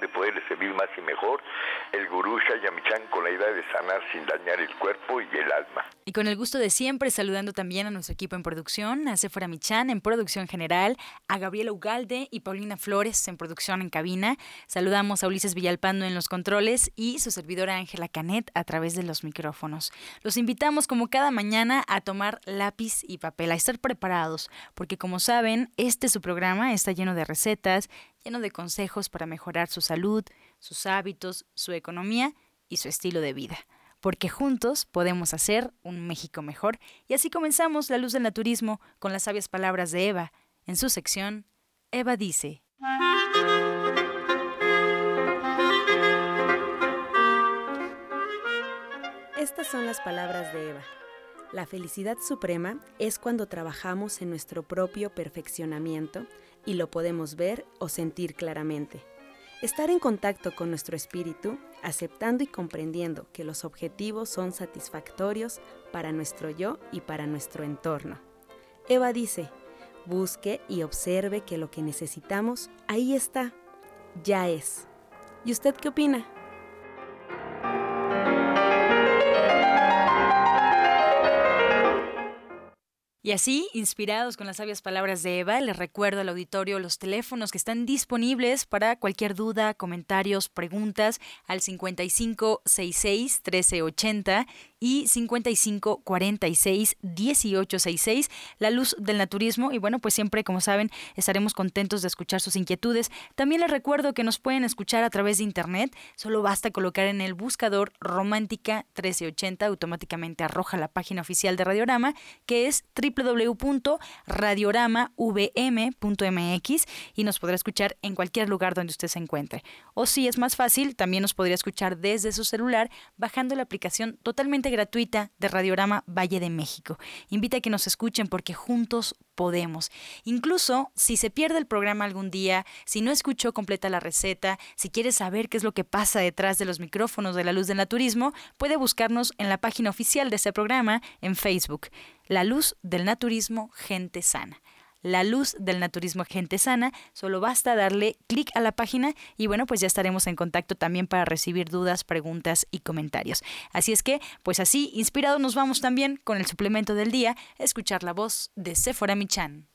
de poderles servir más y mejor, el gurú Shayamichan con la idea de sanar sin dañar el cuerpo y el alma. Y con el gusto de siempre, saludando también a nuestro equipo en producción, a Sephora Michan en producción general, a Gabriela Ugalde y Paulina Flores en producción en cabina. Saludamos a Ulises Villalpando en los controles y su servidora Ángela Canet a través de los micrófonos. Los invitamos como cada mañana a tomar lápiz y papel, a estar preparados, porque como saben, este su programa está lleno de recetas, lleno de consejos para mejorar su salud, sus hábitos, su economía y su estilo de vida. Porque juntos podemos hacer un México mejor. Y así comenzamos La Luz del Naturismo con las sabias palabras de Eva. En su sección, Eva dice. Estas son las palabras de Eva. La felicidad suprema es cuando trabajamos en nuestro propio perfeccionamiento y lo podemos ver o sentir claramente. Estar en contacto con nuestro espíritu, aceptando y comprendiendo que los objetivos son satisfactorios para nuestro yo y para nuestro entorno. Eva dice, busque y observe que lo que necesitamos ahí está, ya es. ¿Y usted qué opina? Y así, inspirados con las sabias palabras de Eva, les recuerdo al auditorio los teléfonos que están disponibles para cualquier duda, comentarios, preguntas al 5566 1380 y 5546 1866, La Luz del Naturismo. Y bueno, pues siempre, como saben, estaremos contentos de escuchar sus inquietudes. También les recuerdo que nos pueden escuchar a través de internet. Solo basta colocar en el buscador Romántica 1380, automáticamente arroja la página oficial de Radiorama, que es www.radioramavm.mx y nos podrá escuchar en cualquier lugar donde usted se encuentre. O si es más fácil, también nos podría escuchar desde su celular bajando la aplicación totalmente gratuita de Radiorama Valle de México. Invita a que nos escuchen porque juntos podemos. Incluso si se pierde el programa algún día, si no escuchó completa la receta, si quiere saber qué es lo que pasa detrás de los micrófonos de la luz del naturismo, puede buscarnos en la página oficial de este programa en Facebook, La Luz del Naturismo Gente Sana la luz del naturismo gente sana. Solo basta darle clic a la página y bueno, pues ya estaremos en contacto también para recibir dudas, preguntas y comentarios. Así es que, pues así, inspirados nos vamos también con el suplemento del día, escuchar la voz de Sephora Michan.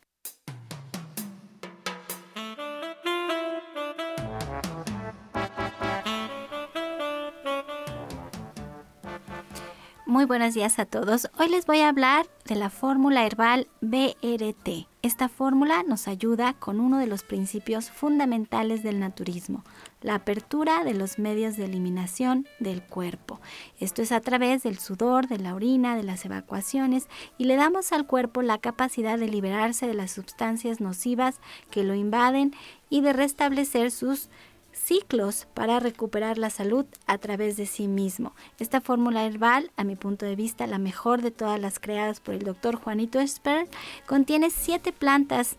Muy buenos días a todos. Hoy les voy a hablar de la fórmula herbal BRT. Esta fórmula nos ayuda con uno de los principios fundamentales del naturismo, la apertura de los medios de eliminación del cuerpo. Esto es a través del sudor, de la orina, de las evacuaciones y le damos al cuerpo la capacidad de liberarse de las sustancias nocivas que lo invaden y de restablecer sus ciclos para recuperar la salud a través de sí mismo. Esta fórmula herbal, a mi punto de vista, la mejor de todas las creadas por el doctor Juanito Esper, contiene siete plantas,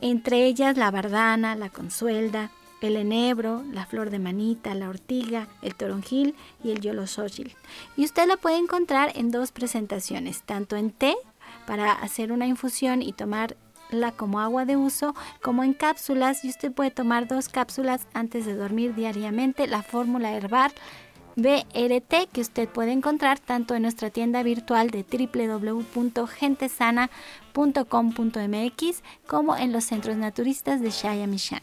entre ellas la bardana, la consuelda, el enebro, la flor de manita, la ortiga, el toronjil y el yolosóchil. Y usted la puede encontrar en dos presentaciones, tanto en té para hacer una infusión y tomar la como agua de uso como en cápsulas y usted puede tomar dos cápsulas antes de dormir diariamente. La fórmula herbal BRT que usted puede encontrar tanto en nuestra tienda virtual de www.gentesana.com.mx como en los centros naturistas de Shaya Mishan.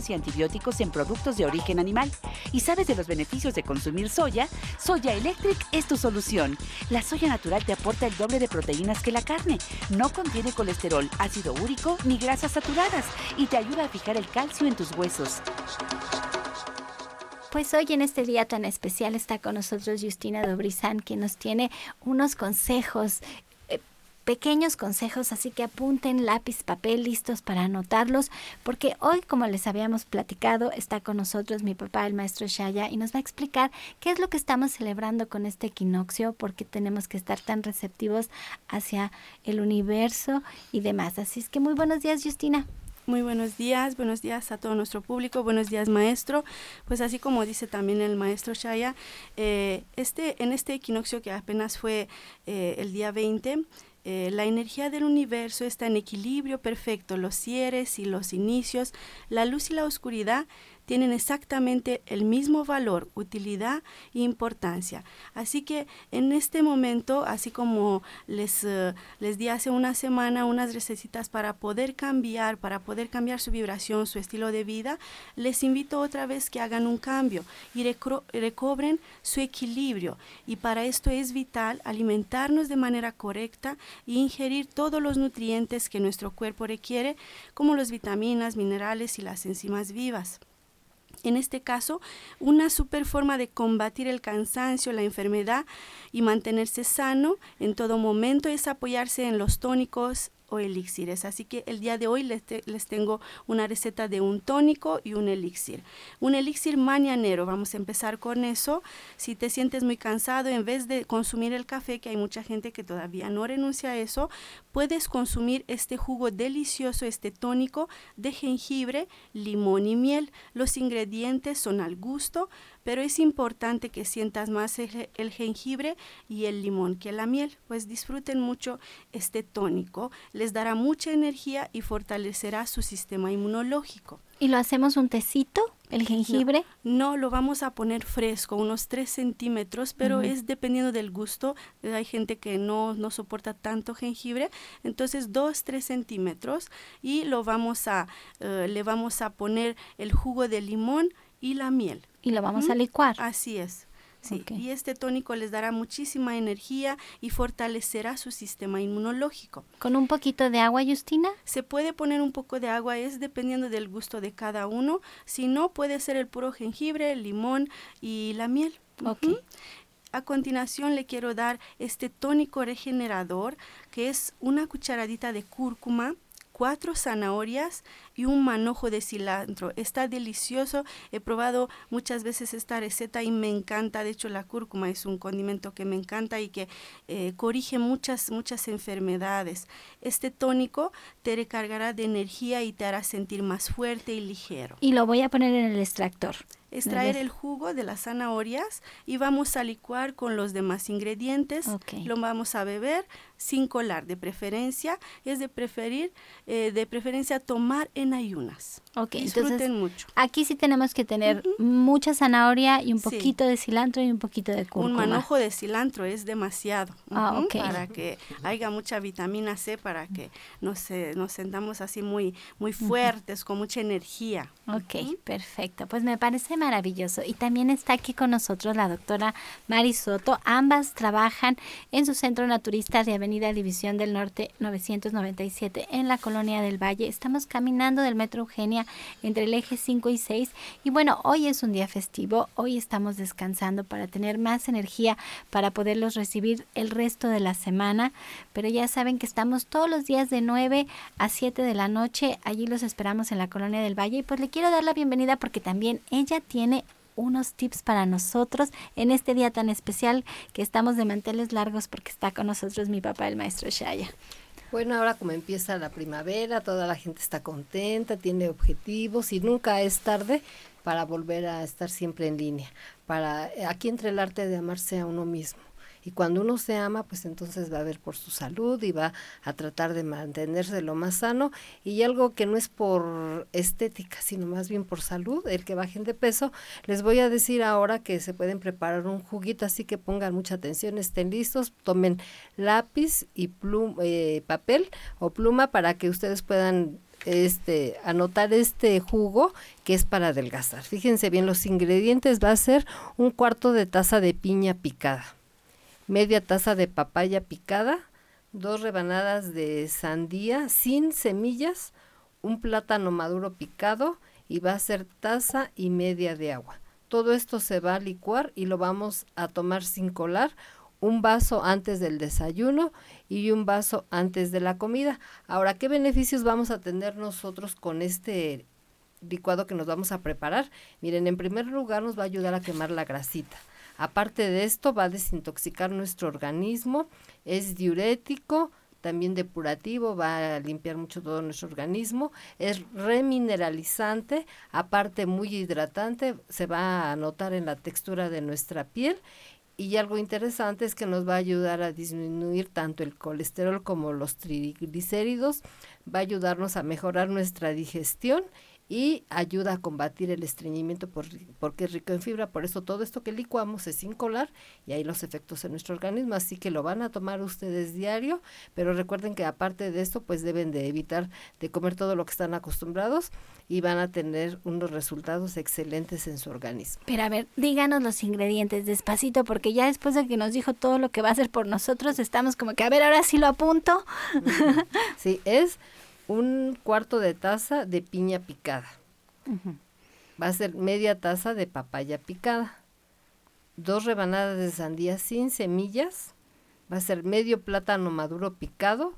y antibióticos en productos de origen animal y sabes de los beneficios de consumir soya, Soya Electric es tu solución. La soya natural te aporta el doble de proteínas que la carne. No contiene colesterol, ácido ni grasas saturadas y te ayuda a fijar el calcio en tus huesos. Pues hoy en este día tan especial está con nosotros Justina Dobrizán, que nos tiene unos consejos pequeños consejos, así que apunten lápiz, papel listos para anotarlos, porque hoy, como les habíamos platicado, está con nosotros mi papá, el maestro Shaya, y nos va a explicar qué es lo que estamos celebrando con este equinoccio, porque tenemos que estar tan receptivos hacia el universo y demás. Así es que muy buenos días, Justina. Muy buenos días, buenos días a todo nuestro público, buenos días maestro. Pues así como dice también el maestro Shaya, eh, este, en este equinoccio que apenas fue eh, el día 20, eh, la energía del universo está en equilibrio perfecto, los cierres y los inicios, la luz y la oscuridad tienen exactamente el mismo valor, utilidad e importancia. Así que en este momento, así como les, eh, les di hace una semana unas recetitas para poder cambiar, para poder cambiar su vibración, su estilo de vida, les invito otra vez que hagan un cambio y recobren su equilibrio. Y para esto es vital alimentarnos de manera correcta e ingerir todos los nutrientes que nuestro cuerpo requiere, como las vitaminas, minerales y las enzimas vivas en este caso, una super forma de combatir el cansancio, la enfermedad y mantenerse sano en todo momento es apoyarse en los tónicos, o elixires. Así que el día de hoy les, les, tengo una receta de un tónico y un elixir. Un elixir mañanero, vamos a empezar con eso. Si te sientes muy cansado, en vez de consumir el café, que hay mucha gente que todavía no renuncia a eso, puedes consumir este jugo delicioso, este tónico de jengibre, limón y miel. Los ingredientes son al gusto pero es importante que sientas más el, jengibre y el limón que la miel, pues disfruten mucho este tónico, les dará mucha energía y fortalecerá su sistema inmunológico. ¿Y lo hacemos un tecito, el jengibre? No, lo vamos a poner fresco, unos 3 centímetros, pero es dependiendo del gusto. Hay gente que no, no soporta tanto jengibre, entonces 2, 3 centímetros y lo vamos a, eh, le vamos a poner el jugo de limón y la miel. Y lo vamos a licuar. Así es. Sí, y este tónico les dará muchísima energía y fortalecerá su sistema inmunológico. ¿Con un poquito de agua, Justina? Se puede poner un poco de agua, es dependiendo del gusto de cada uno. Si no, puede ser el puro jengibre, el limón y la miel. A continuación le quiero dar este tónico regenerador, que es una cucharadita de cúrcuma, cuatro zanahorias y un manojo de cilantro. Está delicioso. He probado muchas veces esta receta y me encanta. De hecho, la cúrcuma es un condimento que me encanta y que eh, corrige muchas, muchas enfermedades. Este tónico te recargará de energía y te hará sentir más fuerte y ligero. Y lo voy a poner en el extractor extraer el jugo de las zanahorias y vamos a licuar con los demás ingredientes. Lo vamos a beber sin colar, de preferencia. Es de preferir, eh, de preferencia tomar en ayunas. Ok, Disfruten mucho. Aquí sí tenemos que tener mucha zanahoria y un poquito de cilantro y un poquito de cúrcuma. Un manojo de cilantro es demasiado. Ah, Para que haya mucha vitamina C, para que nos, nos sentamos así muy, muy fuertes, con mucha energía. Ok, perfecto. Pues me parece maravilloso. Y también está aquí con nosotros la doctora Mari Soto. Ambas trabajan en su centro naturista de Avenida División del Norte 997 en la Colonia del Valle. Estamos caminando del Metro Eugenia entre el eje 5 y 6. Y bueno, hoy es un día festivo. Hoy estamos descansando para tener más energía para poderlos recibir el resto de la semana. Pero ya saben que estamos todos los días de 9 a 7 de la noche. Allí los esperamos en la Colonia del Valle. Y pues le quiero dar la bienvenida porque también ella tiene unos tips para nosotros en este día tan especial que estamos de manteles largos porque está con nosotros mi papá, el maestro Shaya. Bueno, ahora como empieza la primavera, toda la gente está contenta, tiene objetivos y nunca es tarde para volver a estar siempre en línea. Para aquí entre el arte de amarse a uno mismo. Y cuando uno se ama, pues entonces va a ver por su salud y va a tratar de mantenerse lo más sano. Y algo que no es por estética, sino más bien por salud, el que bajen de peso. Les voy a decir ahora que se pueden preparar un juguito, así que pongan mucha atención, estén listos, tomen lápiz y plum, eh, papel o pluma para que ustedes puedan este anotar este jugo que es para adelgazar. Fíjense bien, los ingredientes va a ser un cuarto de taza de piña picada media taza de papaya picada, dos rebanadas de sandía sin semillas, un plátano maduro picado y va a ser taza y media de agua. Todo esto se va a licuar y lo vamos a tomar sin colar un vaso antes del desayuno y un vaso antes de la comida. Ahora, ¿qué beneficios vamos a tener nosotros con este licuado que nos vamos a preparar? Miren, en primer lugar nos va a ayudar a quemar la grasita. Aparte de esto, va a desintoxicar nuestro organismo, es diurético, también depurativo, va a limpiar mucho todo nuestro organismo, es remineralizante, aparte muy hidratante, se va a notar en la textura de nuestra piel. Y algo interesante es que nos va a ayudar a disminuir tanto el colesterol como los triglicéridos, va a ayudarnos a mejorar nuestra digestión y ayuda a combatir el estreñimiento porque es rico en fibra. Por eso todo esto que licuamos es sin colar y hay los efectos en nuestro organismo. Así que lo van a tomar ustedes diario, pero recuerden que aparte de esto, pues deben de evitar de comer todo lo que están acostumbrados y van a tener unos resultados excelentes en su organismo. Pero a ver, díganos los ingredientes despacito, porque ya después de que nos dijo todo lo que va a hacer por nosotros, estamos como que, a ver, ahora sí lo apunto. Sí, es un cuarto de taza de piña picada. Va a ser media taza de papaya picada. Dos rebanadas de sandía sin semillas. Va a ser medio plátano maduro picado.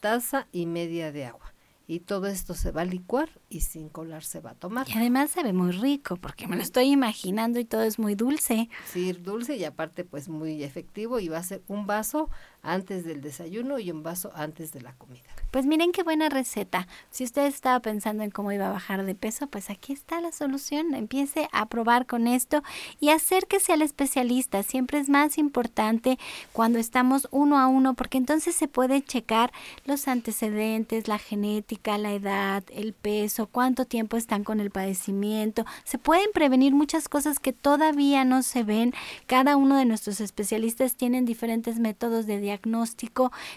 Taza y media de agua y todo esto se va a licuar y sin colar se va a tomar. Y además se ve muy rico porque me lo estoy imaginando y todo es muy dulce. Sí, dulce y aparte pues muy efectivo y va a ser un vaso antes del desayuno y un vaso antes de la comida. Pues miren qué buena receta. Si usted estaba pensando en cómo iba a bajar de peso, pues aquí está la solución. Empiece a probar con esto y acérquese al especialista. Siempre es más importante cuando estamos uno a uno porque entonces se puede checar los antecedentes, la genética, la edad, el peso, cuánto tiempo están con el padecimiento. Se pueden prevenir muchas cosas que todavía no se ven. Cada uno de nuestros especialistas tienen diferentes métodos de diagnóstico,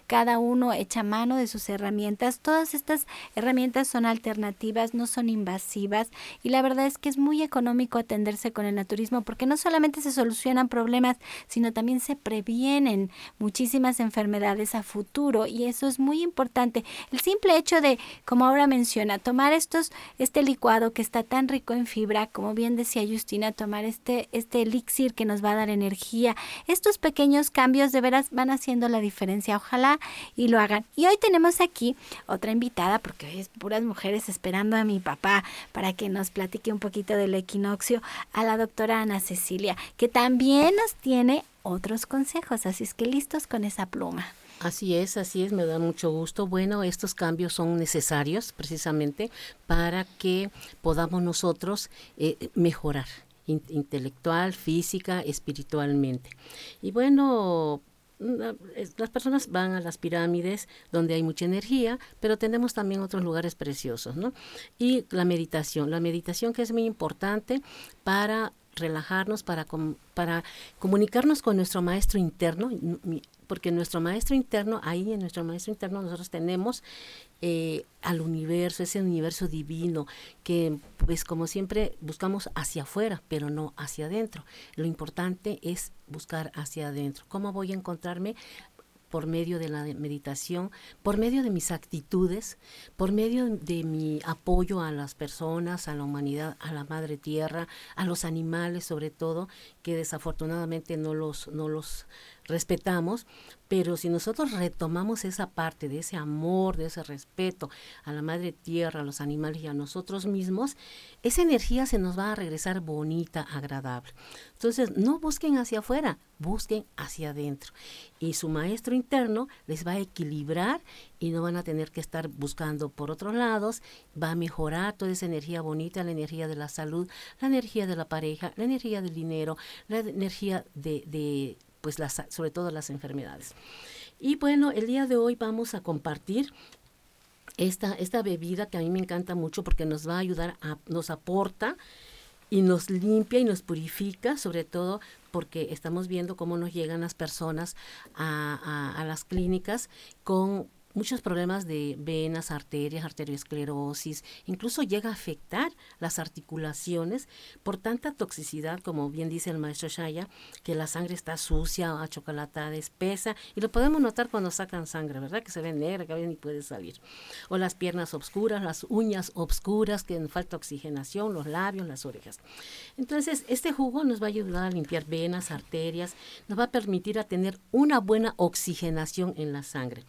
cada uno echa mano de sus herramientas. Todas estas herramientas son alternativas, no son invasivas y la verdad es que es muy económico atenderse con el naturismo porque no solamente se solucionan problemas, sino también se previenen muchísimas enfermedades a futuro y eso es muy importante. El simple hecho de como ahora menciona, tomar estos, este licuado que está tan rico en fibra, como bien decía Justina, tomar este, este elixir que nos va a dar energía. Estos pequeños cambios de veras van haciendo la diferencia. Ojalá y lo hagan. Y hoy tenemos aquí otra invitada, porque hoy es puras mujeres esperando a mi papá para que nos platique un poquito del equinoccio, a la doctora Ana Cecilia, que también nos tiene otros consejos. Así es que listos con esa pluma. Así es, así es, me da mucho gusto. Bueno, estos cambios son necesarios precisamente para que podamos nosotros eh, mejorar intelectual, física, espiritualmente. Y bueno, las personas van a las pirámides donde hay mucha energía, pero tenemos también otros lugares preciosos, ¿no? Y la meditación, la meditación que es muy importante para relajarnos, para, para comunicarnos con nuestro maestro interno porque nuestro maestro interno, ahí en nuestro maestro interno nosotros tenemos eh, al universo, ese universo divino, que pues como siempre buscamos hacia afuera, pero no hacia adentro. Lo importante es buscar hacia adentro. ¿Cómo voy a encontrarme? por medio de la meditación, por medio de mis actitudes, por medio de mi apoyo a las personas, a la humanidad, a la madre tierra, a los animales sobre todo, que desafortunadamente no los, no los respetamos, pero si nosotros retomamos esa parte de ese amor, de ese respeto a la madre tierra, a los animales y a nosotros mismos, esa energía se nos va a regresar bonita, agradable. Entonces, no busquen hacia afuera, busquen hacia adentro. Y su maestro interno les va a equilibrar y no van a tener que estar buscando por otros lados, va a mejorar toda esa energía bonita, la energía de la salud, la energía de la pareja, la energía del dinero, la energía de, de pues las, sobre todo las enfermedades. Y bueno, el día de hoy vamos a compartir esta, esta bebida que a mí me encanta mucho porque nos va a ayudar, a, nos aporta y nos limpia y nos purifica, sobre todo porque estamos viendo cómo nos llegan las personas a, a las clínicas con muchos problemas de venas, arterias, arteriosclerosis, incluso llega a afectar las articulaciones por tanta toxicidad, como bien dice el maestro Shaya, que la sangre está sucia, achocolatada, espesa, y lo podemos notar cuando sacan sangre, ¿verdad? Que se ve negra, que ni puede salir. O las piernas oscuras, las uñas oscuras, que falta oxigenación, los labios, las orejas. Entonces, este jugo nos va a ayudar a limpiar venas, arterias, nos va a permitir a tener una buena oxigenación en la sangre.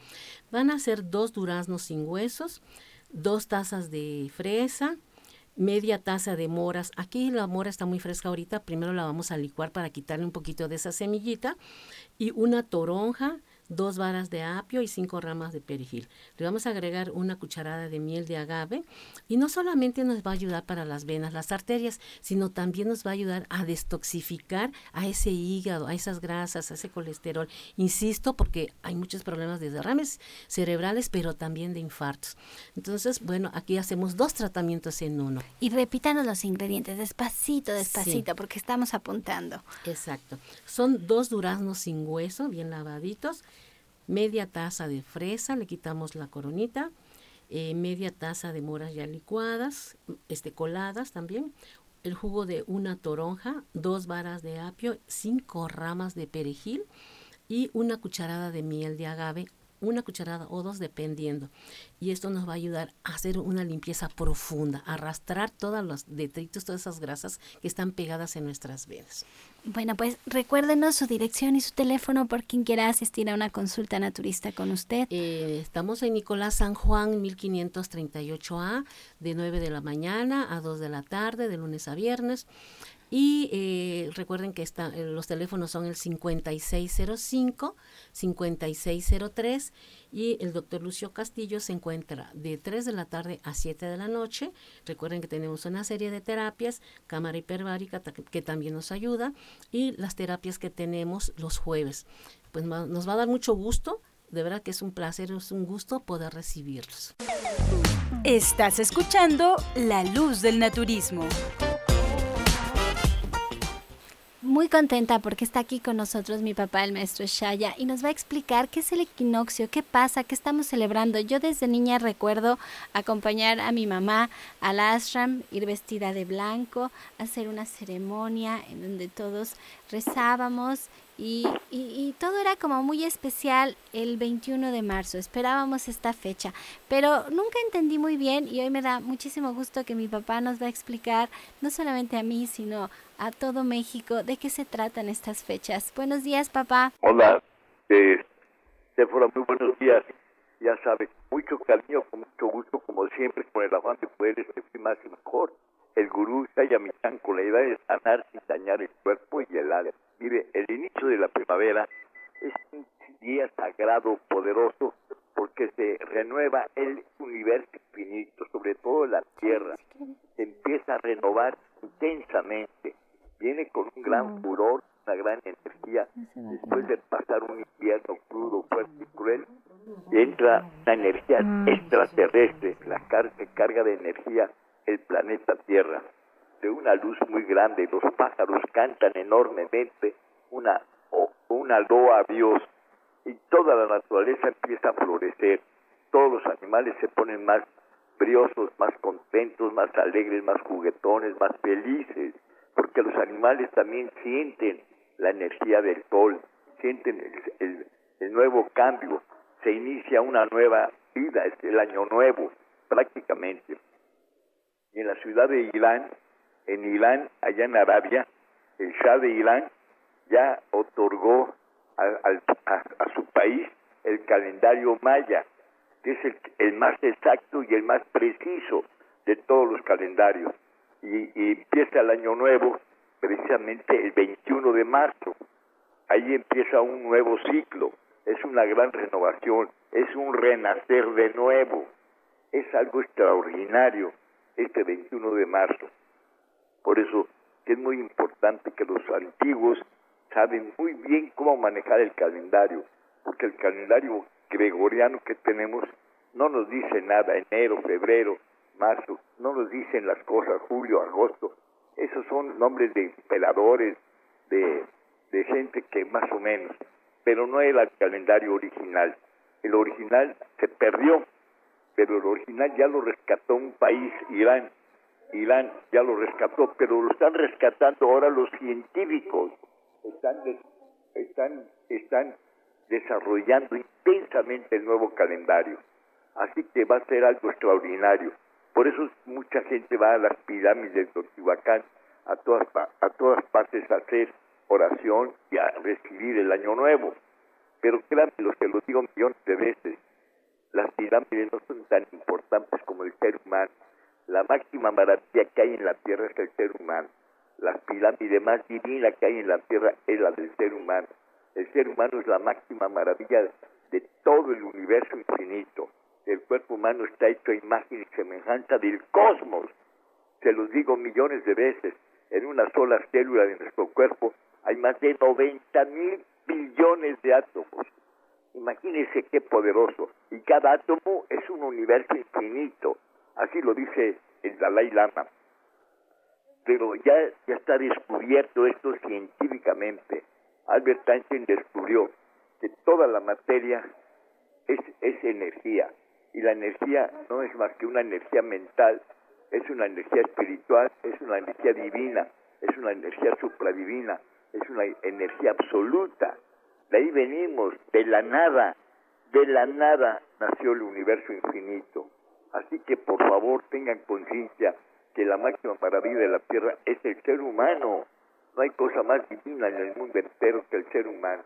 Van a ser dos duraznos sin huesos, dos tazas de fresa, media taza de moras. Aquí la mora está muy fresca ahorita, primero la vamos a licuar para quitarle un poquito de esa semillita y una toronja, dos varas de apio y cinco ramas de perejil. Le vamos a agregar una cucharada de miel de agave y no solamente nos va a ayudar para las venas, las arterias, sino también nos va a ayudar a destoxificar a ese hígado, a esas grasas, a ese colesterol. Insisto, porque hay muchos problemas de derrames cerebrales, pero también de infartos. Entonces, bueno, aquí hacemos dos tratamientos en uno. Y repítanos los ingredientes, despacito, despacito, porque estamos apuntando. Exacto. Son dos duraznos sin hueso, bien lavaditos media taza de fresa, le quitamos la coronita, eh, media taza de moras ya licuadas, este, coladas también, el jugo de una toronja, dos varas de apio, cinco ramas de perejil y una cucharada de miel de agave una cucharada o dos dependiendo. Y esto nos va a ayudar a hacer una limpieza profunda, arrastrar todos los detritos, todas esas grasas que están pegadas en nuestras venas. Bueno, pues recuérdenos su dirección y su teléfono por quien quiera asistir a una consulta naturista con usted. Eh, estamos en Nicolás San Juan 1538A de 9 de la mañana a 2 de la tarde, de lunes a viernes. Y eh, recuerden que eh, los teléfonos son el 5605, 5603 y el doctor Lucio Castillo se encuentra de 3 de la tarde a 7 de la noche. Recuerden que tenemos una serie de terapias, cámara hiperbárica que también nos ayuda y las terapias que tenemos los jueves. Pues nos va a dar mucho gusto, de verdad que es un placer, es un gusto poder recibirlos. Estás escuchando La Luz del Naturismo muy contenta porque está aquí con nosotros mi papá, el maestro Shaya, y nos va a explicar qué es el equinoccio, qué pasa, qué estamos celebrando. Yo desde niña recuerdo acompañar a mi mamá al ashram, ir vestida de blanco, hacer una ceremonia en donde todos rezábamos y, y, todo era como muy especial el 21 de marzo. Esperábamos esta fecha, pero nunca entendí muy bien y hoy me da muchísimo gusto que mi papá nos va a explicar, no solamente a mí, sino a todo México, de qué se tratan estas fechas. Buenos días, papá. Hola, eh, fueron muy buenos días. Ya sabes, mucho cariño, con mucho gusto, como siempre, con el afán de poder más y mejor. El gurú Sayamichan con la idea de sanar sin dañar el cuerpo y el alma. Mire, el inicio de la primavera es un día sagrado, poderoso, porque se renueva el universo infinito, sobre todo la tierra. Se empieza a renovar intensamente. Viene con un gran furor, una gran energía. Después de pasar un invierno crudo, fuerte y cruel, entra una energía extraterrestre, la carga de energía el planeta Tierra. De una luz muy grande, los pájaros cantan enormemente una, una loa a Dios y toda la naturaleza empieza a florecer, todos los animales se ponen más briosos, más contentos, más alegres, más juguetones, más felices, porque los animales también sienten la energía del sol, sienten el, el nuevo cambio, se inicia una nueva vida, es el año nuevo prácticamente. Y en la ciudad de Irán en Irán, allá en Arabia, el Shah de Irán ya otorgó a, su país el calendario maya, que es el, más exacto y el más preciso de todos los calendarios. Y, y empieza el año nuevo precisamente el 21 de marzo. Ahí empieza un nuevo ciclo, es una gran renovación, es un renacer de nuevo, es algo extraordinario este 21 de marzo. Por eso es muy importante que los antiguos saben muy bien cómo manejar el calendario, porque el calendario gregoriano que tenemos no nos dice nada, enero, febrero, marzo, no nos dicen las cosas, julio, agosto. Esos son nombres de emperadores, de, de gente que más o menos, pero no era el calendario original. el original se perdió, pero el original ya lo rescató un país, Irán. Irán ya lo rescató, pero lo están rescatando ahora los científicos. Están, están, están desarrollando intensamente el nuevo calendario. Así que va a ser algo extraordinario. Por eso mucha gente va a las pirámides de Teotihuacán, a todas, a todas partes a hacer oración y a recibir el año nuevo. Pero créanme, los que lo digo millones de veces, las pirámides no son tan importantes como el ser humano. La máxima maravilla que hay en la tierra es el ser humano. La pirámide más divina que hay en la tierra es la del ser humano. El ser humano es la máxima maravilla de todo el universo infinito. El cuerpo humano está hecho a imagen y semejanza del cosmos. Se los digo millones de veces. En una sola célula de nuestro cuerpo hay más de 90 mil billones de átomos. Imagínense qué poderoso. Y cada átomo es un universo infinito. Así lo dice el Dalai Lama. Pero ya, ya está descubierto esto científicamente. Albert Einstein descubrió que toda la materia es, es energía. Y la energía no es más que una energía mental, es una energía espiritual, es una energía divina, es una energía supradivina, es una energía absoluta. De ahí venimos, de la nada, de la nada nació el universo infinito. Así que por favor tengan conciencia que la máxima maravilla de la tierra es el ser humano. No hay cosa más divina en el mundo entero que el ser humano.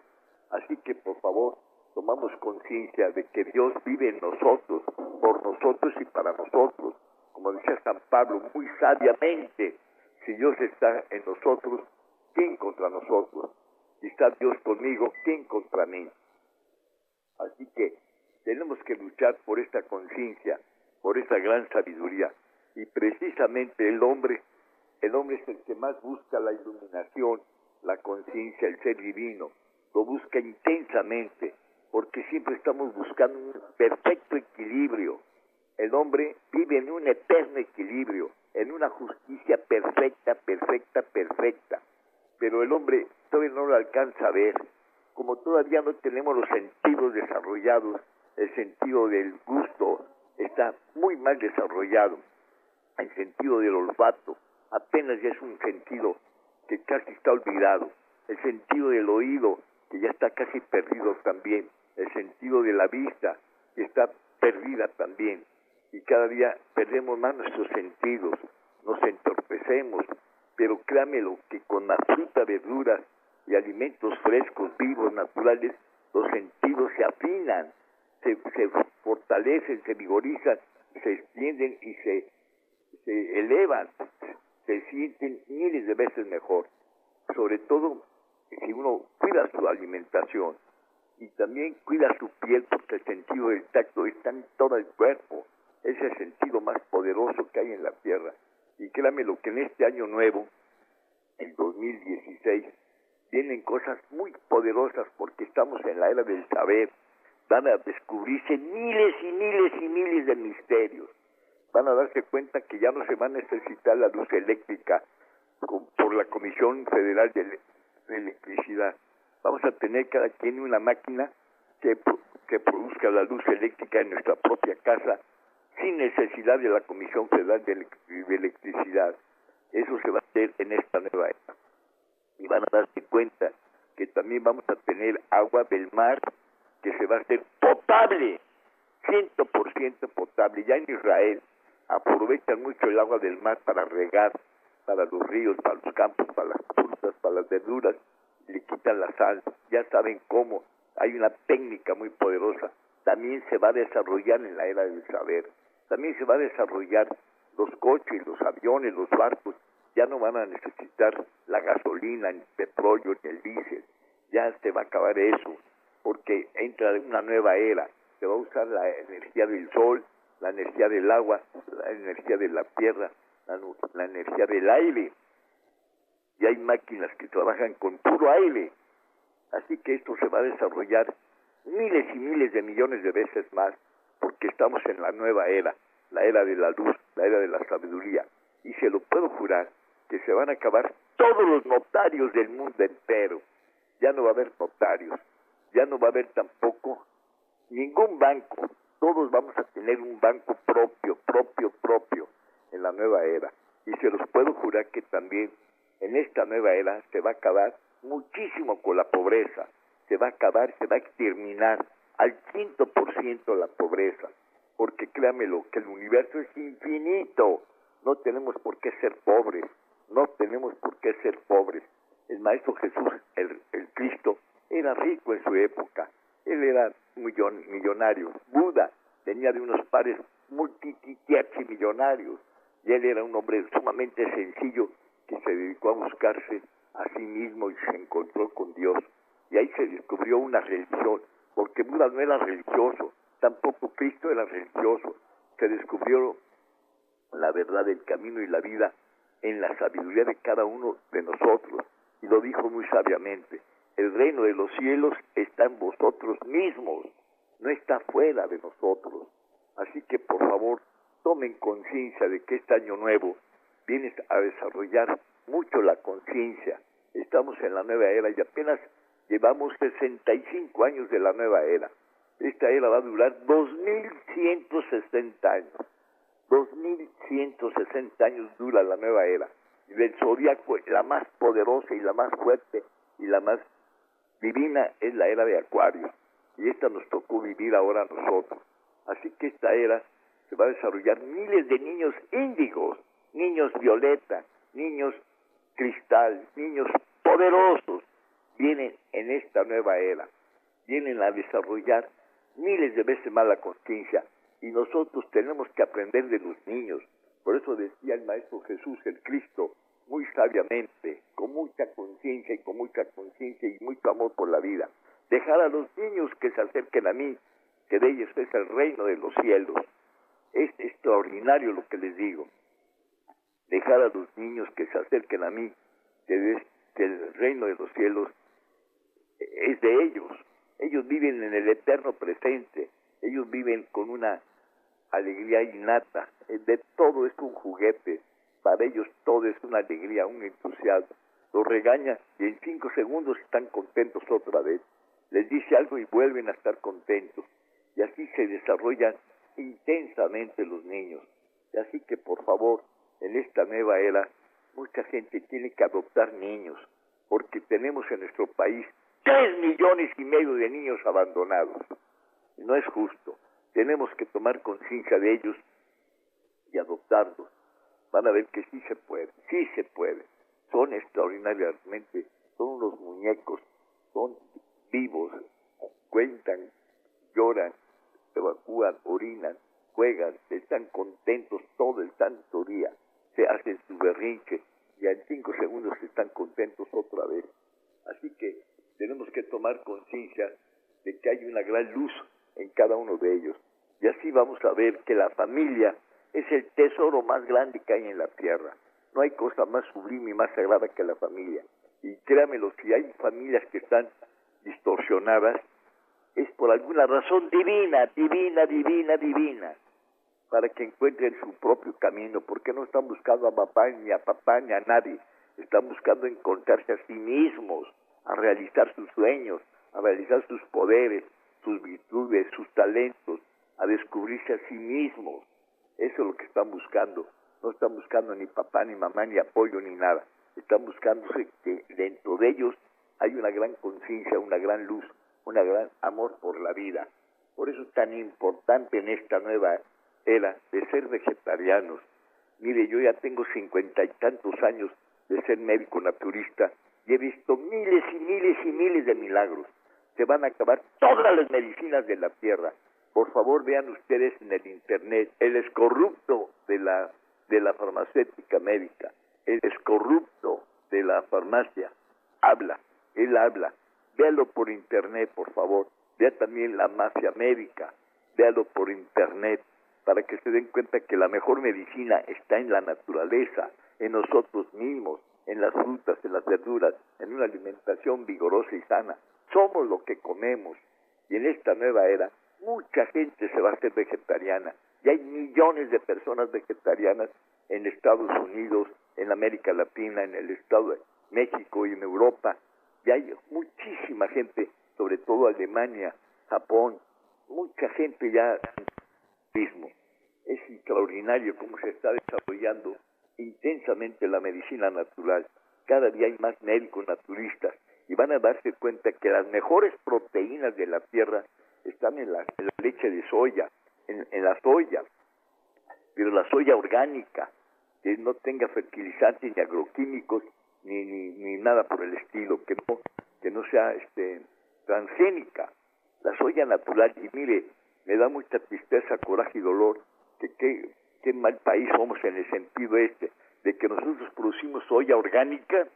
Así que por favor tomamos conciencia de que Dios vive en nosotros, por nosotros y para nosotros. Como decía San Pablo muy sabiamente, si Dios está en nosotros, ¿quién contra nosotros? Si está Dios conmigo, ¿quién contra mí? Así que tenemos que luchar por esta conciencia, por esta gran sabiduría. Y precisamente el hombre, el hombre es el que más busca la iluminación, la conciencia, el ser divino. Lo busca intensamente, porque siempre estamos buscando un perfecto equilibrio. El hombre vive en un eterno equilibrio, en una justicia perfecta, perfecta, perfecta. Pero el hombre todavía no lo alcanza a ver. Como todavía no tenemos los sentidos desarrollados, el sentido del gusto está muy mal desarrollado. El sentido del olfato apenas ya es un sentido que casi está olvidado. El sentido del oído, que ya está casi perdido también. El sentido de la vista, que está perdida también. Y cada día perdemos más nuestros sentidos, nos entorpecemos. Pero créamelo que con la fruta, verduras y alimentos frescos, vivos, naturales, los sentidos se afinan, se, se fortalecen, se vigorizan, se extienden y se, se elevan, se sienten miles de veces mejor. Sobre todo si uno cuida su alimentación y también cuida su piel porque el sentido del tacto está en todo el cuerpo. Es el sentido más poderoso que hay en la tierra. Y créame lo que en este año nuevo, el 2016, vienen cosas muy poderosas porque estamos en la era del saber. Van a descubrirse miles y miles y miles de misterios. Van a darse cuenta que ya no se va a necesitar la luz eléctrica por la Comisión Federal de, Electricidad. Vamos a tener cada quien una máquina que, que produzca la luz eléctrica en nuestra propia casa sin necesidad de la Comisión Federal de, Electricidad. Eso se va a hacer en esta nueva era. Y van a darse cuenta que también vamos a tener agua del mar que se va a hacer potable, 100% potable. Ya en Israel aprovechan mucho el agua del mar para regar, para los ríos, para los campos, para las frutas, para las verduras, le quitan la sal. Ya saben cómo. Hay una técnica muy poderosa. También se va a desarrollar en la era del saber. También se va a desarrollar los coches, los aviones, los barcos. Ya no van a necesitar la gasolina, ni el petróleo, ni el diésel. Ya se va a acabar eso, porque entra una nueva era. Se va a usar la energía del sol, la energía del agua, la energía de la tierra, la, la energía del aire. Y hay máquinas que trabajan con puro aire. Así que esto se va a desarrollar miles y miles de millones de veces más porque estamos en la nueva era, la era de la luz, la era de la sabiduría. Y se lo puedo jurar que se van a acabar todos los notarios del mundo entero. Ya no va a haber notarios, ya no va a haber tampoco Ningún banco, todos vamos a tener un banco propio, propio, propio en la nueva era. Y se los puedo jurar que también en esta nueva era se va a acabar muchísimo con la pobreza. Se va a acabar, se va a exterminar al quinto por ciento la pobreza. Porque créamelo, que el universo es infinito. No tenemos por qué ser pobres. No tenemos por qué ser pobres. El Maestro Jesús, el, Cristo, era rico en su época. Él era millon, millonario. Buda tenía de unos pares multititiachimillonarios. Y él era un hombre sumamente sencillo que se dedicó a buscarse a sí mismo y se encontró con Dios. Y ahí se descubrió una religión, porque Buda no era religioso, tampoco Cristo era religioso. Se descubrió la verdad del camino y la vida en la sabiduría de cada uno de nosotros. Y lo dijo muy sabiamente, el reino de los cielos está en vosotros mismos, no está fuera de nosotros. Así que por favor, tomen conciencia de que este año nuevo viene a desarrollar mucho la conciencia. Estamos en la nueva era y apenas llevamos 65 años de la nueva era. Esta era va a durar 2160 años. 2160 años dura la nueva era. Y del zodiaco, la más poderosa y la más fuerte y la más divina es la era de Acuario. Y esta nos tocó vivir ahora a nosotros. Así que esta era se va a desarrollar miles de niños índigos, niños violeta, niños cristal, niños poderosos, vienen en esta nueva era, vienen a desarrollar miles de veces más la conciencia y nosotros tenemos que aprender de los niños. Por eso decía el Maestro Jesús, el Cristo, muy sabiamente, con mucha conciencia y con mucha conciencia y mucho amor por la vida. Dejar a los niños que se acerquen a mí, que de ellos es el reino de los cielos. Es extraordinario lo que les digo. Dejar a los niños que se acerquen a mí, que, que el reino de los cielos es de ellos. Ellos viven en el eterno presente. Ellos viven con una alegría innata. De todo es un juguete. Para ellos todo es una alegría, un entusiasmo. Los regaña y en cinco segundos están contentos otra vez. Les dice algo y vuelven a estar contentos. Y así se desarrollan intensamente los niños. Y así que por favor, en esta nueva era, mucha gente tiene que adoptar niños, porque tenemos en nuestro país tres millones y medio de niños abandonados. No es justo. Tenemos que tomar conciencia de ellos y adoptarlos. Van a ver que sí se puede, sí se puede. Son extraordinariamente, son unos muñecos, son vivos, cuentan, lloran, evacúan, orinan, juegan, están contentos todo el santo día, se hacen su berrinche y en cinco segundos están contentos otra vez. Así que tenemos que tomar conciencia de que hay una gran luz en cada uno de ellos. Y ver que la familia es el tesoro más grande que hay en la tierra. No hay cosa más sublime y más sagrada que la familia. Y créamelo, si hay familias que están distorsionadas, es por alguna razón divina, divina, divina, divina, para que encuentren su propio camino, porque no están buscando a papá ni a papá ni a nadie, están buscando encontrarse a sí mismos, a realizar sus sueños, a realizar sus poderes, sus virtudes, sus talentos, a descubrirse a sí mismos. Eso es lo que están buscando. No están buscando ni papá, ni mamá, ni apoyo, ni nada. Están buscando que dentro de ellos hay una gran conciencia, una gran luz, un gran amor por la vida. Por eso es tan importante en esta nueva era de ser vegetarianos. Mire, yo ya tengo cincuenta y tantos años de ser médico naturista y he visto miles y miles y miles de milagros. Se van a acabar todas las medicinas de la tierra. Por favor, vean ustedes en el internet el escorrupto de la de la farmacéutica médica, el escorrupto de la farmacia. Habla, él habla véalo por internet, por favor. Vea también la mafia médica, véalo por internet, para que se den cuenta que la mejor medicina está en la naturaleza, en nosotros mismos, en las frutas, en las verduras, en una alimentación vigorosa y sana. Somos lo que comemos. Y en esta nueva era, mucha gente se va a hacer vegetariana. Y hay millones de personas vegetarianas en Estados Unidos, en América Latina, en el Estado de México y en Europa y hay muchísima gente, sobre todo Alemania, Japón, mucha gente ya mismo. Es extraordinario cómo se está desarrollando intensamente la medicina natural. Cada día hay más médicos naturistas y van a darse cuenta que las mejores proteínas de la tierra están en la, leche de soya, en, la soya, pero la soya orgánica, que no tenga fertilizantes ni agroquímicos ni, ni, ni nada por el estilo, que no, que no sea este, transgénica. La soya natural, y mire, me da mucha tristeza, coraje y dolor que qué mal país somos en el sentido este, de que nosotros producimos soya orgánica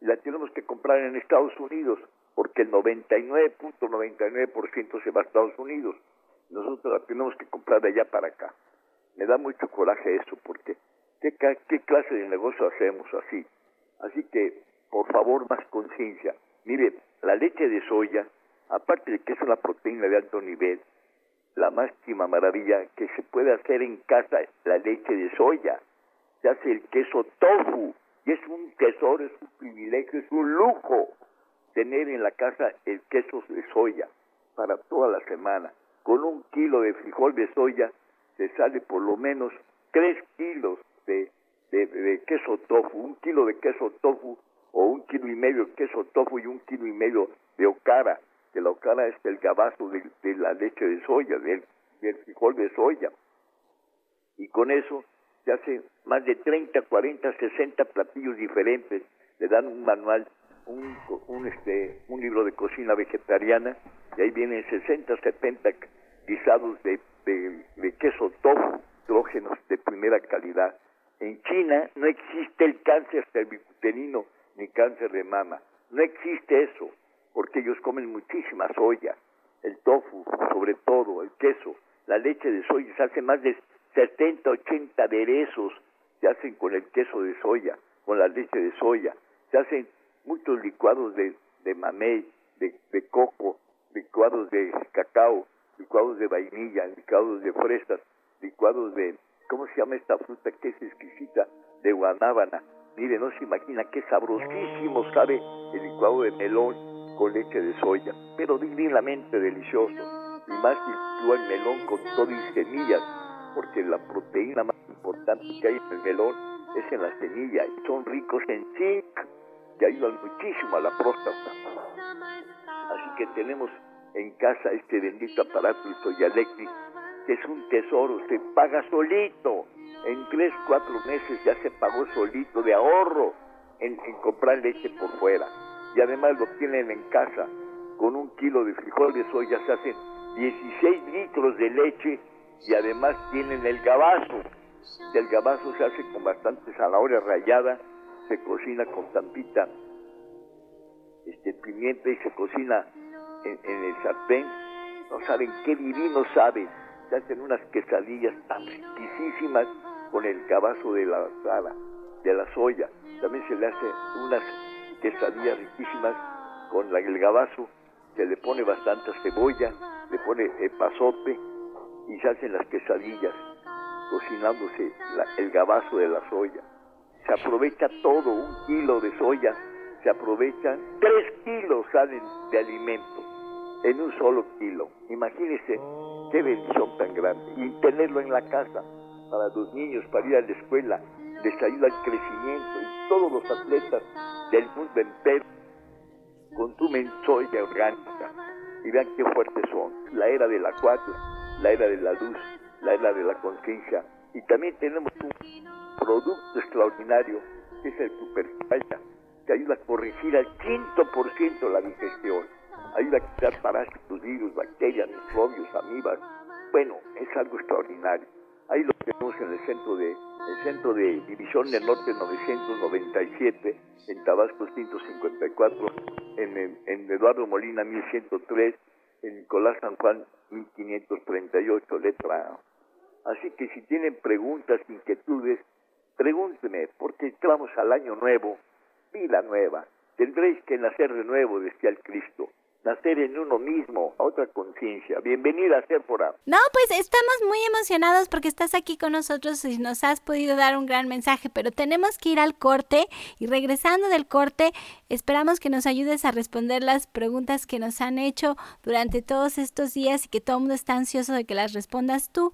y la tenemos que comprar en Estados Unidos, porque el 99.99% se va a Estados Unidos. Nosotros la tenemos que comprar de allá para acá. Me da mucho coraje eso, porque ¿qué, qué clase de negocio hacemos así? Así que, por favor, más conciencia. Mire, la leche de soya, aparte de que es una proteína de alto nivel, la máxima maravilla que se puede hacer en casa la leche de soya. Se hace el queso tofu y es un tesoro, es un privilegio, es un lujo tener en la casa el queso de soya para toda la semana. Con un kilo de frijol de soya se sale por lo menos tres kilos de, queso tofu, un kilo de queso tofu o un kilo y medio de queso tofu y un kilo y medio de okara que la okara es el gabazo de, la leche de soya, del, frijol de soya. Y con eso se hacen más de 30, 40, 60 platillos diferentes. Le dan un manual, un, un, este, un libro de cocina vegetariana, y ahí vienen 60, 70 guisados de, de, queso tofu, hidrógenos de primera calidad. En China no existe el cáncer cervicuterino ni cáncer de mama. No existe eso porque ellos comen muchísima soya, el tofu, sobre todo, el queso, la leche de soya, se hacen más de 70, 80 aderezos, se hacen con el queso de soya, con la leche de soya, se hacen muchos licuados de, de mamey, de, de coco, licuados de cacao, licuados de vainilla, licuados de fresas, licuados de, ¿cómo se llama esta fruta que es exquisita? De guanábana. Mire, no se imagina qué sabrosísimo sabe el licuado de melón con leche de soya, pero divinamente delicioso. Y más si el melón con todo y semillas, porque la proteína más importante que hay en el melón es en la semilla y son ricos en zinc, que ayudan muchísimo a la próstata. Así que tenemos en casa este bendito aparato, el Soya Electric, que es un tesoro, se paga solito. En tres, cuatro meses ya se pagó solito de ahorro en comprar leche por fuera y además lo tienen en casa. Con un kilo de frijol de soya se hacen 16 litros de leche y además tienen el gabazo. El gabazo se hace con bastante zanahoria rallada, se cocina con tampita, este pimienta y se cocina en, el sartén. No saben qué divino saben. Se hacen unas quesadillas tan riquísimas con el gabazo de la, de la soya. También se le hace unas quesadillas riquísimas con la, el gabazo, se le pone bastante cebolla, le pone el pasote y se hacen las quesadillas cocinándose el gabazo de la soya. Se aprovecha todo, un kilo de soya, se aprovechan, tres kilos salen de alimento en un solo kilo. Imagínense qué bendición tan grande. Y tenerlo en la casa para los niños, para ir a la escuela, les ayuda al crecimiento y todos los atletas del mundo entero consumen soya orgánica y vean qué fuertes son. La era del acuario, la era de la luz, la era de la conciencia y también tenemos un producto extraordinario que es el superfalla que ayuda a corregir al 100% la digestión, ayuda a quitar parásitos, virus, bacterias, microbios, amibas. Bueno, es algo extraordinario. Ahí lo tenemos en el centro de el centro de División del Norte 997, en Tabasco 154, en, en Eduardo Molina 1103, en Nicolás San Juan 1538, letra A. Así que si tienen preguntas, inquietudes, pregúntenme, porque entramos al año nuevo, vida nueva. Tendréis que nacer de nuevo, decía el Cristo. nacer en uno mismo, a otra conciencia. Bienvenida, Séfora. No, pues estamos muy emocionados porque estás aquí con nosotros y nos has podido dar un gran mensaje, pero tenemos que ir al corte y regresando del corte, esperamos que nos ayudes a responder las preguntas que nos han hecho durante todos estos días y que todo el mundo está ansioso de que las respondas tú.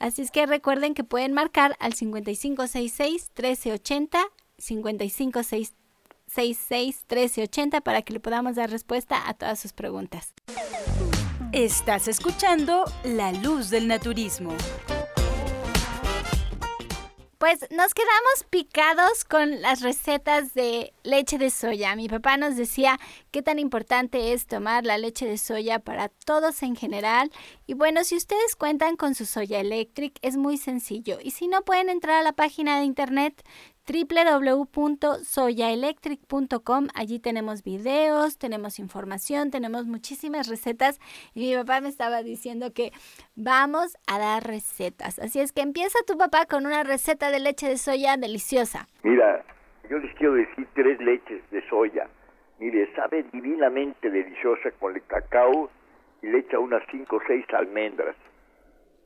Así es que recuerden que pueden marcar al 5566 1380 5566 66 1380 para que le podamos dar respuesta a todas sus preguntas. Estás escuchando La Luz del Naturismo. Pues nos quedamos picados con las recetas de leche de soya. Mi papá nos decía qué tan importante es tomar la leche de soya para todos en general. Y bueno, si ustedes cuentan con su soya electric es muy sencillo. Y si no pueden entrar a la página de internet www.soyaelectric.com. Allí tenemos videos, tenemos información, tenemos muchísimas recetas. Y mi papá me estaba diciendo que vamos a dar recetas. Así es que empieza tu papá con una receta de leche de soya deliciosa. Mira, yo les quiero decir tres leches de soya. Mire, sabe divinamente deliciosa con el cacao y le echa unas cinco o seis almendras.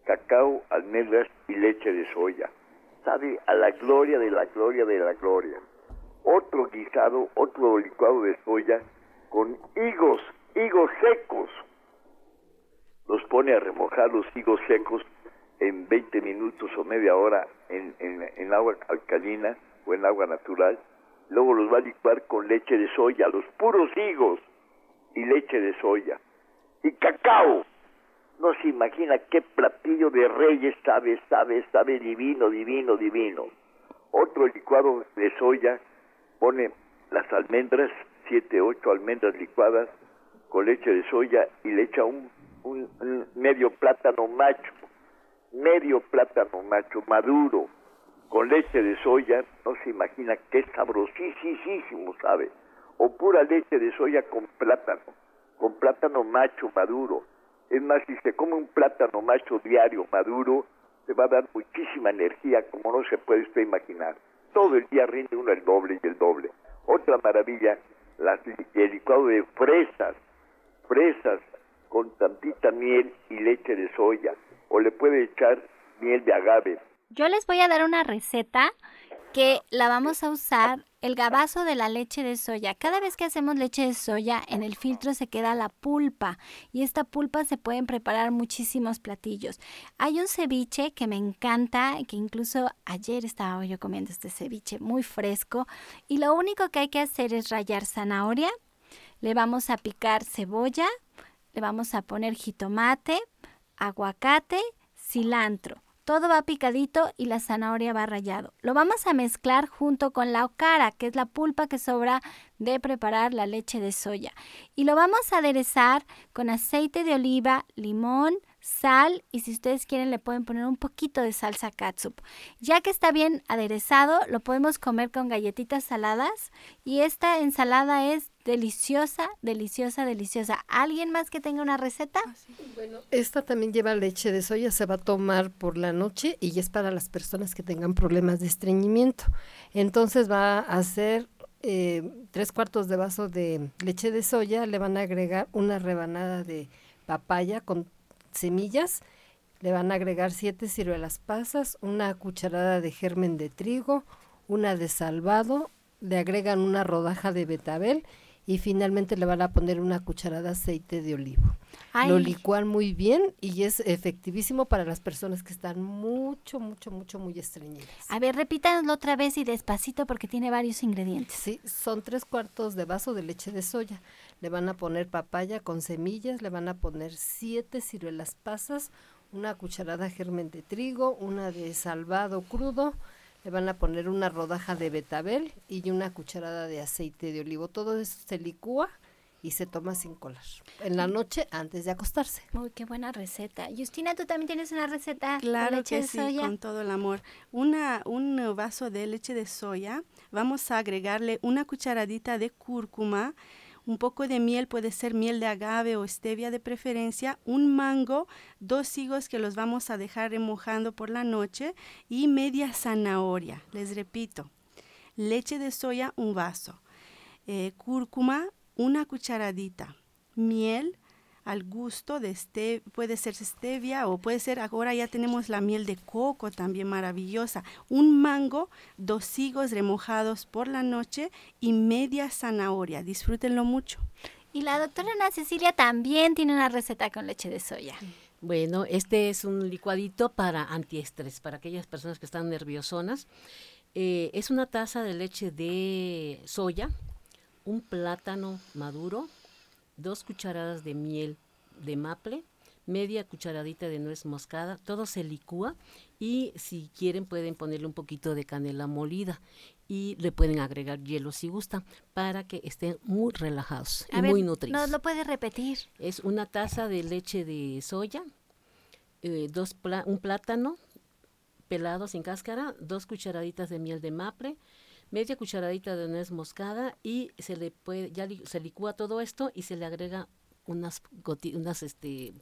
Cacao, almendras y leche de soya a la gloria de la gloria de la gloria. Otro guisado, otro licuado de soya con higos, higos secos. Los pone a remojar los higos secos en 20 minutos o media hora en, en agua alcalina o en agua natural. Luego los va a licuar con leche de soya, los puros higos y leche de soya. Y cacao no se imagina qué platillo de reyes sabe, sabe, sabe divino, divino, divino. Otro licuado de soya pone las almendras, siete, ocho almendras licuadas con leche de soya y le echa un, un, medio plátano macho, medio plátano macho maduro con leche de soya, no se imagina qué sabrosísimo sabe. O pura leche de soya con plátano, con plátano macho maduro es más, si se come un plátano macho diario maduro, te va a dar muchísima energía, como no se puede usted imaginar. Todo el día rinde uno el doble y el doble. Otra maravilla, el licuado de fresas, fresas con tantita miel y leche de soya, o le puede echar miel de agave. Yo les voy a dar una receta que la vamos a usar el gabazo de la leche de soya. Cada vez que hacemos leche de soya, en el filtro se queda la pulpa y esta pulpa se pueden preparar muchísimos platillos. Hay un ceviche que me encanta, que incluso ayer estaba yo comiendo este ceviche muy fresco y lo único que hay que hacer es rallar zanahoria, le vamos a picar cebolla, le vamos a poner jitomate, aguacate, cilantro. Todo va picadito y la zanahoria va rallado. Lo vamos a mezclar junto con la ocara, que es la pulpa que sobra de preparar la leche de soya. Y lo vamos a aderezar con aceite de oliva, limón, sal y si ustedes quieren le pueden poner un poquito de salsa catsup. Ya que está bien aderezado, lo podemos comer con galletitas saladas y esta ensalada es deliciosa, deliciosa, deliciosa. ¿Alguien más que tenga una receta? Ah, bueno, esta también lleva leche de soya, se va a tomar por la noche y es para las personas que tengan problemas de estreñimiento. Entonces va a hacer eh, tres cuartos de vaso de leche de soya, le van a agregar una rebanada de papaya con semillas, le van a agregar siete ciruelas pasas, una cucharada de germen de trigo, una de salvado, le agregan una rodaja de betabel y finalmente le van a poner una cucharada de aceite de olivo. Lo licuan muy bien y es efectivísimo para las personas que están mucho, mucho, mucho, muy estreñidas. A ver, repítanoslo otra vez y despacito porque tiene varios ingredientes. Sí, son tres cuartos de vaso de leche de soya. Le van a poner papaya con semillas, le van a poner siete ciruelas pasas, una cucharada germen de trigo, una de salvado crudo, le van a poner una rodaja de betabel y una cucharada de aceite de olivo. Todo eso se licúa y se toma sin colar. En la noche antes de acostarse. Uy, qué buena receta. Justina, ¿tú también tienes una receta claro de leche que de sí, soya? con todo el amor. Una, un vaso de leche de soya, vamos a agregarle una cucharadita de cúrcuma, un poco de miel, puede ser miel de agave o stevia de preferencia, un mango, dos higos que los vamos a dejar remojando por la noche y media zanahoria. Les repito, leche de soya, un vaso, eh, cúrcuma, una cucharadita, miel al gusto de este puede ser stevia o puede ser ahora ya tenemos la miel de coco también maravillosa, un mango, dos higos remojados por la noche y media zanahoria. Disfrútenlo mucho. Y la doctora Ana Cecilia también tiene una receta con leche de soya. Bueno, este es un licuadito para antiestrés, para aquellas personas que están nerviosonas. Eh, es una taza de leche de soya, un plátano maduro, dos cucharadas de miel de maple, media cucharadita de nuez moscada, todo se licúa y si quieren pueden ponerle un poquito de canela molida y le pueden agregar hielo si gustan para que estén muy relajados y muy nutridos. ¿Nos lo puede repetir? Es una taza de leche de soya, eh, dos un plátano pelado sin cáscara, dos cucharaditas de miel de maple, media cucharadita de nuez moscada y se le puede ya se licúa todo esto y se le agrega unas unas este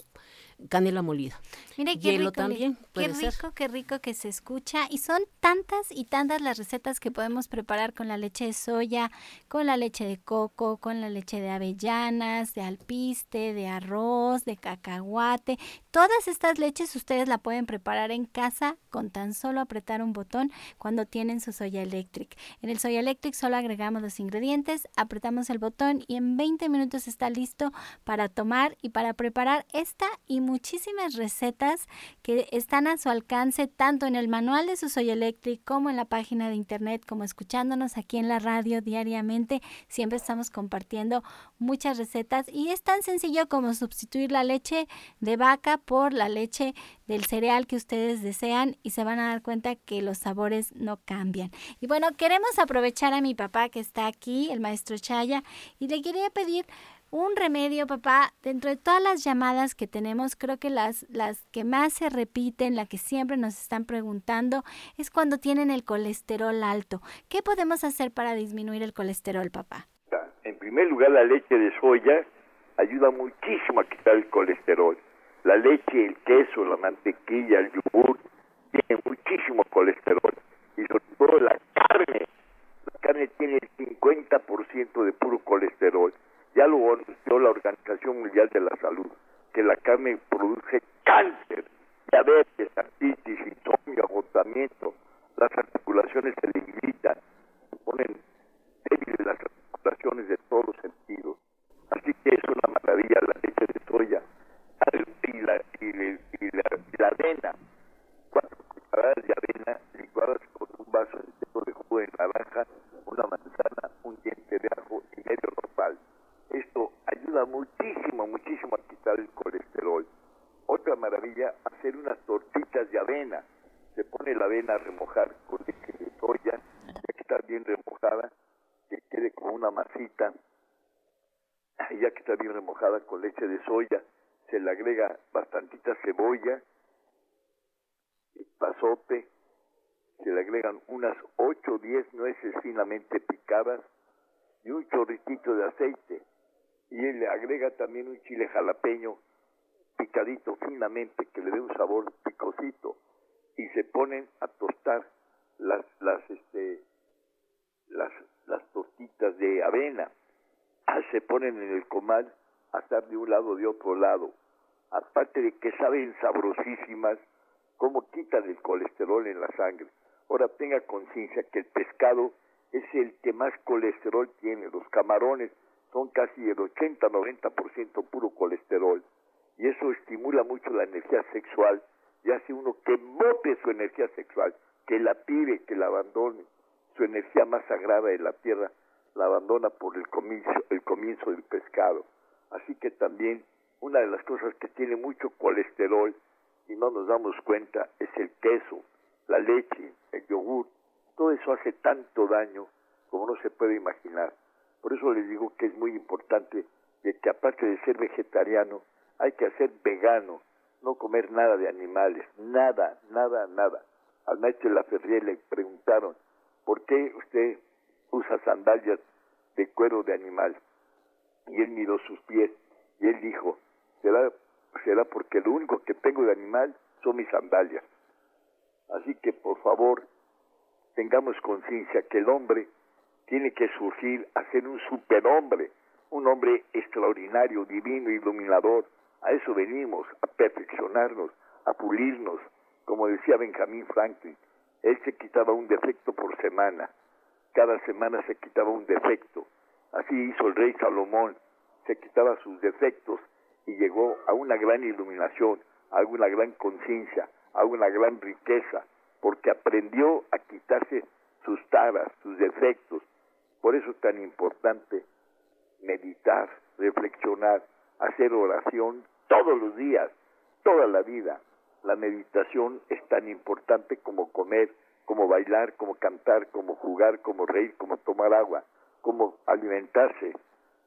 canela molida. Mire qué rico, también qué rico, qué rico que se escucha y son tantas y tantas las recetas que podemos preparar con la leche de soya, con la leche de coco, con la leche de avellanas, de alpiste, de arroz, de cacahuate. Todas estas leches ustedes la pueden preparar en casa con tan solo apretar un botón cuando tienen su soya electric. En el soya electric solo agregamos los ingredientes, apretamos el botón y en 20 minutos está listo para tomar y para preparar esta y muchísimas recetas que están a su alcance tanto en el manual de su Soy Electric como en la página de internet, como escuchándonos aquí en la radio diariamente. Siempre estamos compartiendo muchas recetas y es tan sencillo como sustituir la leche de vaca por la leche del cereal que ustedes desean y se van a dar cuenta que los sabores no cambian. Y bueno, queremos aprovechar a mi papá que está aquí, el maestro Chaya, y le quería pedir un remedio, papá, dentro de todas las llamadas que tenemos, creo que las, las que más se repiten, la que siempre nos están preguntando, es cuando tienen el colesterol alto. ¿Qué podemos hacer para disminuir el colesterol, papá? En primer lugar, la leche de soya ayuda muchísimo a quitar el colesterol. La leche, el queso, la mantequilla, el yogur, tienen muchísimo colesterol. Y sobre todo la carne. La carne tiene el 50% de puro colesterol ya lo anunció la Organización Mundial de la Salud, que la carne produce cáncer, diabetes, artritis, insomnio, agotamiento, las articulaciones se debilitan, se ponen débiles las articulaciones de todos los sentidos. Así que es una maravilla la leche de soya y la, y la, la avena, cuatro cucharadas de avena licuadas con un vaso entero de jugo de naranja, una manzana, un diente de ajo y medio. Esto ayuda muchísimo, muchísimo a quitar el colesterol. Otra maravilla, hacer unas tortitas de avena. Se pone la avena a remojar con leche de soya, ya que está bien remojada, que quede como una masita. Ya que está bien remojada con leche de soya, se le agrega bastantita cebolla, pasote, se le agregan unas 8 o 10 nueces finamente picadas y un chorritito de aceite y él le agrega también un chile jalapeño picadito finamente que le dé un sabor picosito y se ponen a tostar las las este las las tortitas de avena. Ah, se ponen en el comal a estar de un lado de otro lado. Aparte de que saben sabrosísimas cómo quitan el colesterol en la sangre. Ahora tenga conciencia que el pescado es el que más colesterol tiene los camarones son casi el 80-90% puro colesterol y eso estimula mucho la energía sexual y hace uno que bote su energía sexual, que la tire, que la abandone. Su energía más sagrada de la tierra la abandona por el comienzo, el comienzo del pescado. Así que también una de las cosas que tiene mucho colesterol y no nos damos cuenta es el queso, la leche, el yogur. Todo eso hace tanto daño como no se puede imaginar. Por eso les digo que es muy importante de que aparte de ser vegetariano, hay que ser vegano, no comer nada de animales, nada, nada, nada. Al maestro de la Ferrier le preguntaron, ¿por qué usted usa sandalias de cuero de animal? Y él miró sus pies y él dijo, será, será porque lo único que tengo de animal son mis sandalias. Así que por favor, tengamos conciencia que el hombre tiene que surgir a ser un superhombre, un hombre extraordinario, divino, iluminador. A eso venimos, a perfeccionarnos, a pulirnos. Como decía Benjamín Franklin, él se quitaba un defecto por semana. Cada semana se quitaba un defecto. Así hizo el rey Salomón. Se quitaba sus defectos y llegó a una gran iluminación, a una gran conciencia, a una gran riqueza, porque aprendió a quitarse sus taras, sus defectos. Por eso es tan importante meditar, reflexionar, hacer oración todos los días, toda la vida. La meditación es tan importante como comer, como bailar, como cantar, como jugar, como reír, como tomar agua, como alimentarse.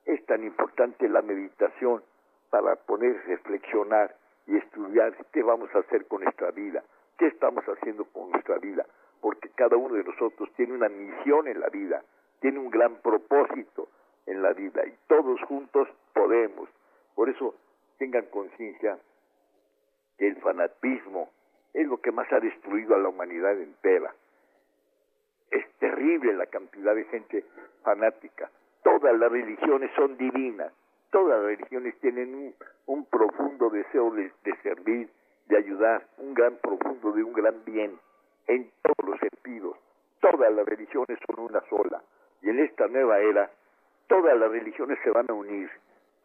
Es tan importante la meditación para poder reflexionar y estudiar qué vamos a hacer con nuestra vida, qué estamos haciendo con nuestra vida, porque cada uno de nosotros tiene una misión en la vida, tiene un gran propósito en la vida y todos juntos podemos. Por eso tengan conciencia que el fanatismo es lo que más ha destruido a la humanidad entera. Es terrible la cantidad de gente fanática. Todas las religiones son divinas, todas las religiones tienen un, profundo deseo de, servir, de ayudar, un gran profundo de un gran bien, en todos los sentidos. Todas las religiones son una sola. Y en esta nueva era, todas las religiones se van a unir,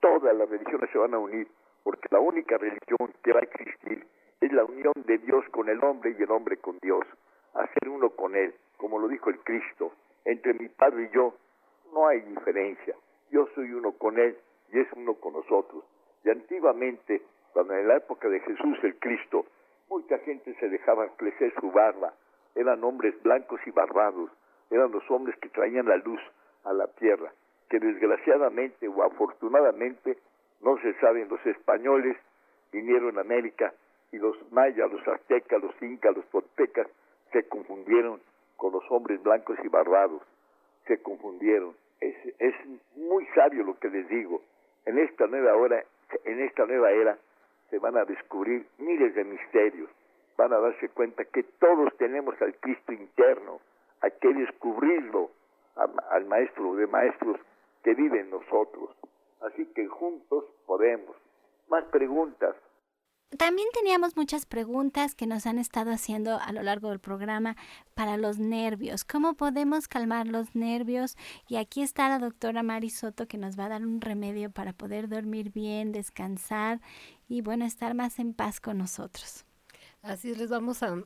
todas las religiones se van a unir, porque la única religión que va a existir es la unión de Dios con el hombre y el hombre con Dios, hacer uno con Él, como lo dijo el Cristo, entre mi Padre y yo no hay diferencia, yo soy uno con Él y es uno con nosotros. Y antiguamente, cuando en la época de Jesús el Cristo, mucha gente se dejaba crecer su barba, eran hombres blancos y barbados, eran los hombres que traían la luz a la tierra, que desgraciadamente o afortunadamente, no se saben, los españoles vinieron a América y los mayas, los aztecas, los incas, los toltecas se confundieron con los hombres blancos y barbados, se confundieron. Es, es muy sabio lo que les digo en esta nueva hora, en esta nueva era, se van a descubrir miles de misterios. Van a darse cuenta que todos tenemos al Cristo interno. Hay que descubrirlo al maestro de maestros que vive en nosotros. Así que juntos podemos. Más preguntas. También teníamos muchas preguntas que nos han estado haciendo a lo largo del programa para los nervios. ¿Cómo podemos calmar los nervios? Y aquí está la doctora Mari Soto que nos va a dar un remedio para poder dormir bien, descansar y bueno, estar más en paz con nosotros. Así les vamos a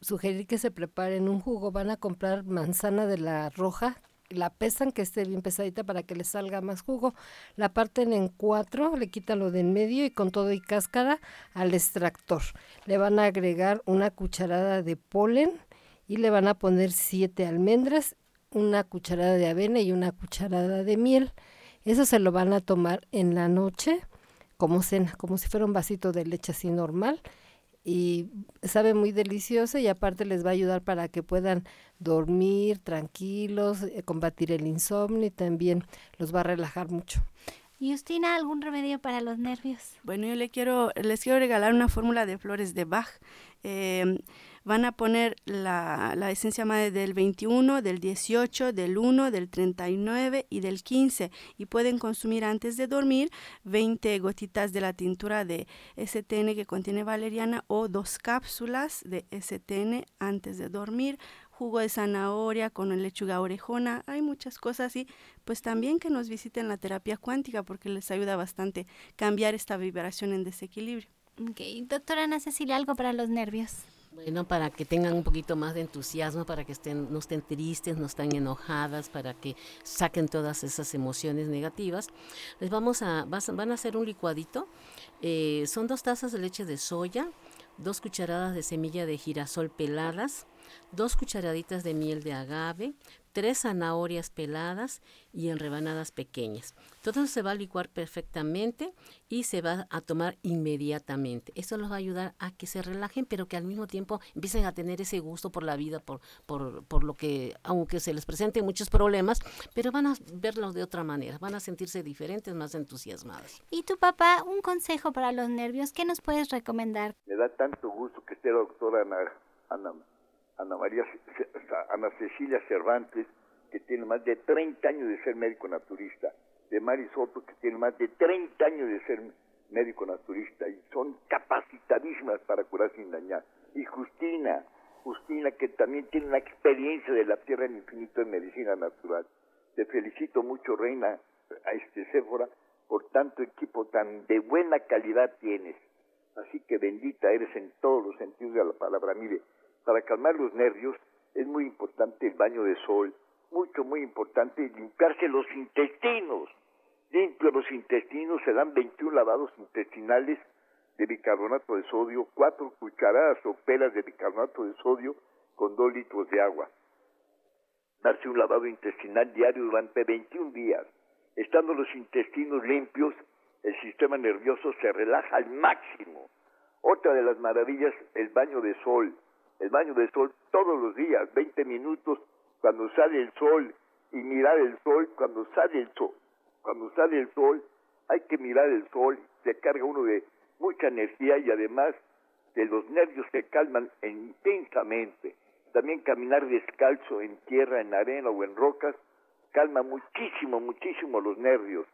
sugerir que se preparen un jugo. Van a comprar manzana de la roja la pesan que esté bien pesadita para que le salga más jugo. La parten en cuatro, le quitan lo de en medio y con todo y cáscara al extractor. Le van a agregar una cucharada de polen y le van a poner siete almendras, una cucharada de avena y una cucharada de miel. Eso se lo van a tomar en la noche como cena, como si fuera un vasito de leche así normal y sabe muy delicioso y aparte les va a ayudar para que puedan dormir tranquilos, eh, combatir el insomnio y también los va a relajar mucho. ¿Y Justina, algún remedio para los nervios? Bueno, yo le quiero, les quiero regalar una fórmula de flores de Bach. Eh, van a poner la, la, esencia madre del 21, del 18, del 1, del 39 y del 15 y pueden consumir antes de dormir 20 gotitas de la tintura de STN que contiene valeriana o dos cápsulas de STN antes de dormir jugo de zanahoria con lechuga orejona, hay muchas cosas y pues también que nos visiten la terapia cuántica porque les ayuda bastante cambiar esta vibración en desequilibrio. Ok, doctora Ana Cecilia, algo para los nervios. Bueno, para que tengan un poquito más de entusiasmo, para que estén, no estén tristes, no estén enojadas, para que saquen todas esas emociones negativas, les vamos a, van a hacer un licuadito. Eh, son dos tazas de leche de soya, dos cucharadas de semilla de girasol peladas, dos cucharaditas de miel de agave, tres zanahorias peladas y en rebanadas pequeñas. Todo eso se va a licuar perfectamente y se va a tomar inmediatamente. Eso los va a ayudar a que se relajen, pero que al mismo tiempo empiecen a tener ese gusto por la vida, por, por, por lo que, aunque se les presenten muchos problemas, pero van a verlo de otra manera, van a sentirse diferentes, más entusiasmados. Y tu papá, un consejo para los nervios, ¿qué nos puedes recomendar? Me da tanto gusto que esté la doctora Ana Ana María Ana Cecilia Cervantes, que tiene más de 30 años de ser médico naturista, de Mari Soto, que tiene más de 30 años de ser médico naturista y son capacitadísimas para curar sin dañar. Y Justina, Justina que también tiene una experiencia de la tierra en infinito en medicina natural. Te felicito mucho, Reina, a este Séfora, por tanto equipo tan de buena calidad tienes. Así que bendita eres en todos los sentidos de la palabra. Mire, para calmar los nervios es muy importante el baño de sol, mucho, muy importante limpiarse los intestinos. Limpio los intestinos, se dan 21 lavados intestinales de bicarbonato de sodio, cuatro cucharadas o pelas de bicarbonato de sodio con dos litros de agua. Darse un lavado intestinal diario durante 21 días. Estando los intestinos limpios, el sistema nervioso se relaja al máximo. Otra de las maravillas, el baño de sol. El baño de sol todos los días, 20 minutos cuando sale el sol y mirar el sol cuando sale el sol. Cuando sale el sol hay que mirar el sol, se carga uno de mucha energía y además de los nervios se calman intensamente. También caminar descalzo en tierra, en arena o en rocas calma muchísimo, muchísimo los nervios.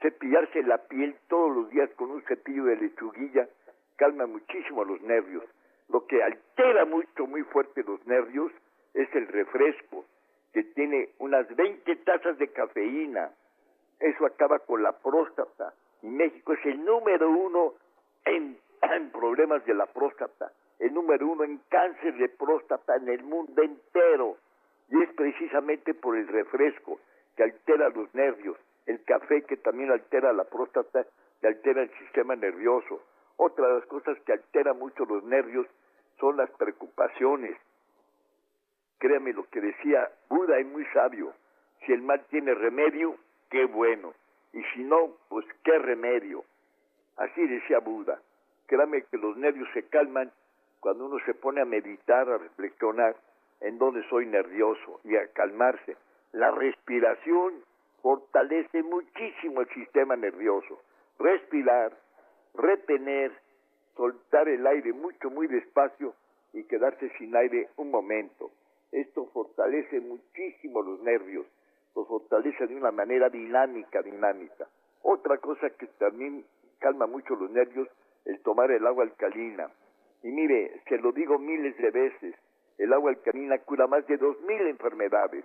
Cepillarse la piel todos los días con un cepillo de lechuguilla calma muchísimo los nervios. Lo que altera mucho, muy fuerte los nervios es el refresco, que tiene unas 20 tazas de cafeína. Eso acaba con la próstata. Y México es el número uno en, en problemas de la próstata, el número uno en cáncer de próstata en el mundo entero. Y es precisamente por el refresco que altera los nervios, el café que también altera la próstata, que altera el sistema nervioso. Otra de las cosas que altera mucho los nervios son las preocupaciones. Créame lo que decía Buda es muy sabio. Si el mal tiene remedio, qué bueno. Y si no, pues qué remedio. Así decía Buda. Créame que los nervios se calman cuando uno se pone a meditar, a reflexionar en dónde soy nervioso y a calmarse. La respiración fortalece muchísimo el sistema nervioso. Respirar, retener, soltar el aire mucho, muy despacio y quedarse sin aire un momento. Esto fortalece muchísimo los nervios, los fortalece de una manera dinámica, dinámica. Otra cosa que también calma mucho los nervios, el tomar el agua alcalina. Y mire, se lo digo miles de veces, el agua alcalina cura más de dos mil enfermedades.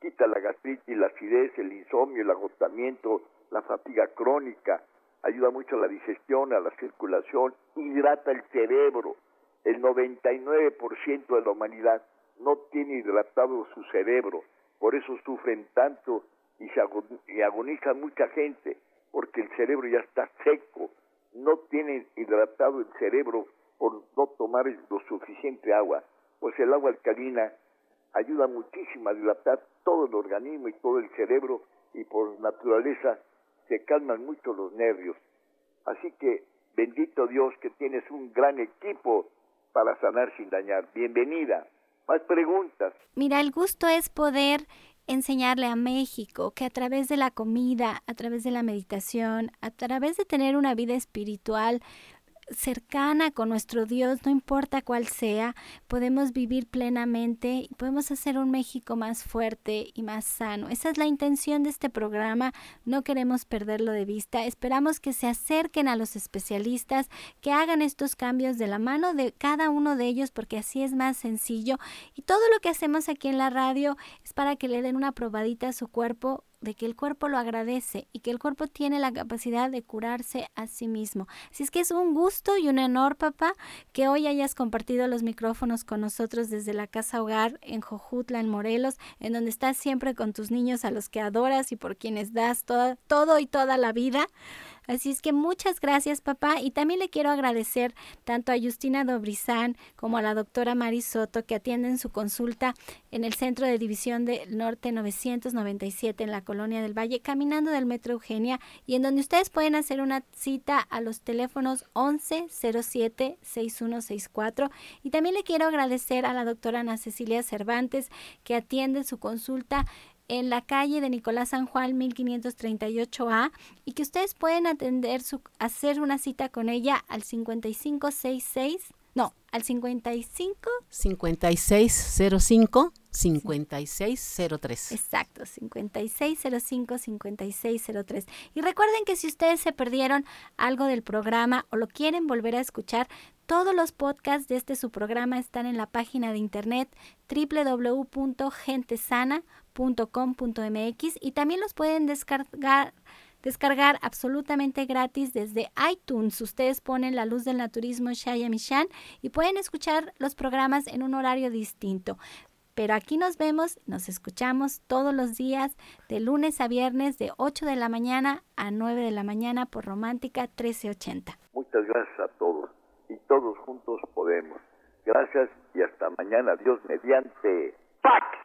Quita la gastritis, la acidez, el insomnio, el agotamiento, la fatiga crónica. Ayuda mucho a la digestión, a la circulación, hidrata el cerebro. El 99% de la humanidad no tiene hidratado su cerebro. Por eso sufren tanto y, se agoniza mucha gente, porque el cerebro ya está seco. No tienen hidratado el cerebro por no tomar lo suficiente agua pues el agua alcalina ayuda muchísimo a dilatar todo el organismo y todo el cerebro y por naturaleza se calman mucho los nervios. Así que bendito Dios que tienes un gran equipo para sanar sin dañar. Bienvenida. Más preguntas. Mira, el gusto es poder enseñarle a México que a través de la comida, a través de la meditación, a través de tener una vida espiritual, cercana con nuestro Dios, no importa cuál sea, podemos vivir plenamente y podemos hacer un México más fuerte y más sano. Esa es la intención de este programa, no queremos perderlo de vista. Esperamos que se acerquen a los especialistas, que hagan estos cambios de la mano de cada uno de ellos, porque así es más sencillo. Y todo lo que hacemos aquí en la radio es para que le den una probadita a su cuerpo de que el cuerpo lo agradece y que el cuerpo tiene la capacidad de curarse a sí mismo. Así es que es un gusto y un honor, papá, que hoy hayas compartido los micrófonos con nosotros desde la casa hogar en Jojutla, en Morelos, en donde estás siempre con tus niños a los que adoras y por quienes das todo, todo y toda la vida. Así es que muchas gracias, papá. Y también le quiero agradecer tanto a Justina Dobrizán como a la doctora Mari Soto que atienden su consulta en el Centro de División del Norte 997 en la Colonia del Valle, caminando del Metro Eugenia, y en donde ustedes pueden hacer una cita a los teléfonos 11 07 6164. Y también le quiero agradecer a la doctora Ana Cecilia Cervantes que atiende su consulta en la calle de Nicolás San Juan 1538A y que ustedes pueden atender su, hacer una cita con ella al 5566, no, al 55 5605 5603. Exacto, 5605-5603. Y recuerden que si ustedes se perdieron algo del programa o lo quieren volver a escuchar, todos los podcasts de este su programa están en la página de internet www.gentesana.com.mx y también los pueden descargar descargar absolutamente gratis desde iTunes. Ustedes ponen La Luz del Naturismo Shaya Michan y pueden escuchar los programas en un horario distinto. Pero aquí nos vemos, nos escuchamos todos los días de lunes a viernes de 8 de la mañana a 9 de la mañana por Romántica 1380. Muchas gracias a todos y todos juntos podemos. Gracias y hasta mañana. Dios mediante. ¡Pax!